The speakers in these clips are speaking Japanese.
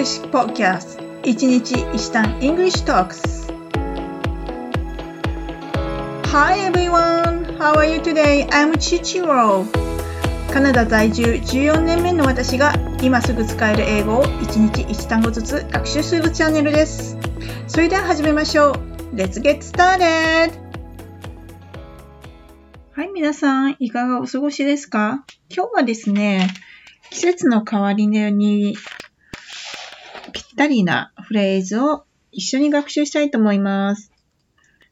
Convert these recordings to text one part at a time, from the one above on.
English Podcast. 一日一単 English Talks. Hi everyone! How are you today? I'm Chichiro. カナダ在住14年目の私が今すぐ使える英語を一日一単語ずつ学習するチャンネルです。それでは始めましょう。Let's get started! はい、皆さん、いかがお過ごしですか？今日はですね、季節の変わり目にったりなフレーズを一緒に学習したいと思います。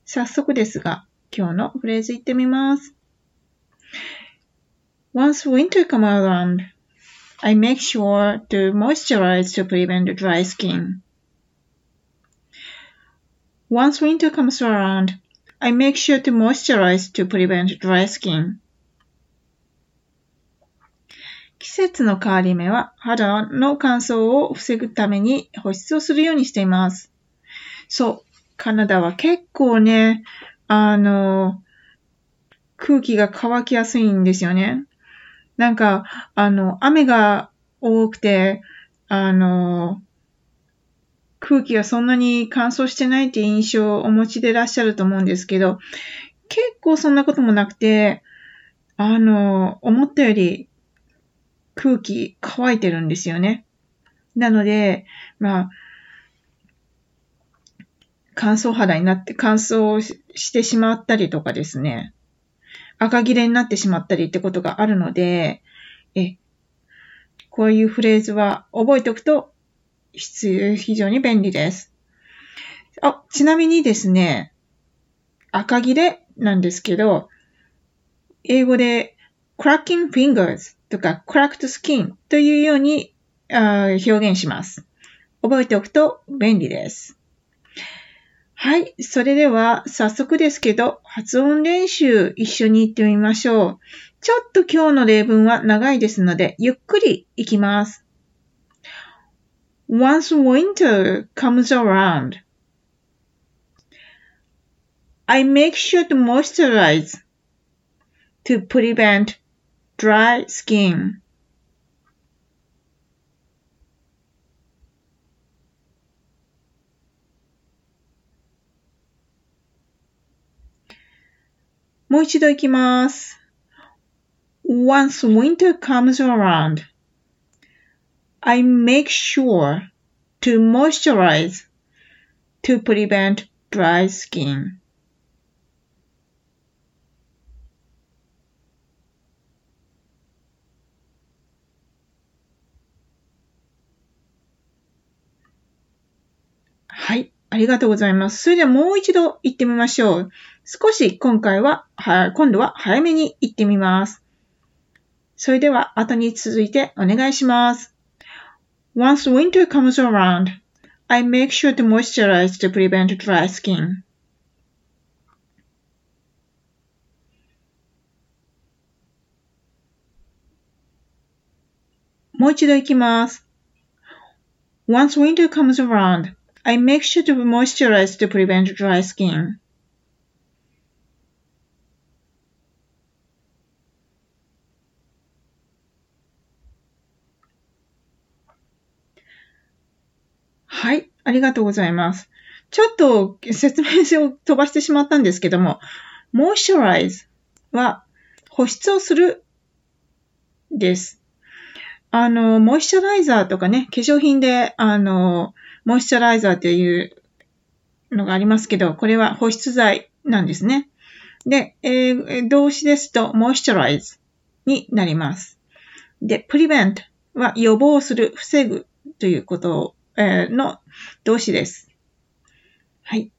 早速ですが、今日のフレーズいってみます。Once winter comes around, I make sure to moisturize to prevent dry skin. Once winter comes around, I make sure to moisturize to prevent dry skin. 季節の変わり目は肌の乾燥を防ぐために保湿をするようにしています。そう。カナダは結構ね、あの、空気が乾きやすいんですよね。なんか、あの、雨が多くて、あの、空気がそんなに乾燥してないって印象をお持ちでいらっしゃると思うんですけど、結構そんなこともなくて、あの、思ったより空気乾いてるんですよね。なので、まあ、乾燥肌になって乾燥してしまったりとかですね、赤切れになってしまったりってことがあるので、え、こういうフレーズは覚えておくと、非常に便利です。あ、ちなみにですね、赤切れなんですけど、英語で cracking fingers とか cracked skin というように表現します。覚えておくと便利です。はい。それでは、早速ですけど、発音練習一緒に行ってみましょう。ちょっと今日の例文は長いですので、ゆっくり行きます。Once winter comes around, I make sure to moisturize to prevent dry skin. Once winter comes around, I make sure to moisturize to prevent dry skin. はい。ありがとうございます。それではもう一度行ってみましょう。少し今回は、は今度は早めに行ってみます。それでは後に続いてお願いします。Once winter comes around, I make sure to moisturize to prevent dry skin. もう一度行きます。Once winter comes around, I make sure to moisturize to prevent dry skin. はい、ありがとうございます。ちょっと説明を飛ばしてしまったんですけども、moisturize は保湿をするです。あの、モイスチャライザーとかね、化粧品で、あの、モイスチャライザーっていうのがありますけど、これは保湿剤なんですね。で、えー、動詞ですと moisturize になります。で、prevent は予防する、防ぐということ、の動詞です。はい。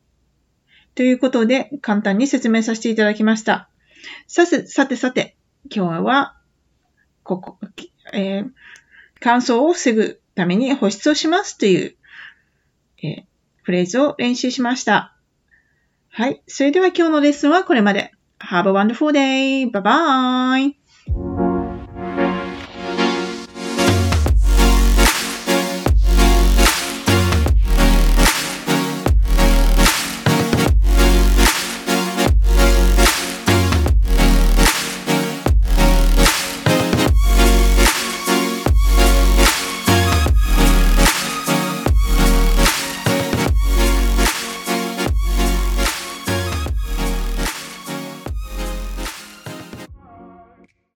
ということで、簡単に説明させていただきました。さて、さてさて、今日は、ここ、えー、乾燥を防ぐために保湿をしますというえ、フレーズを練習しました。はい。それでは今日のレッスンはこれまで。Have a wonderful day! Bye bye!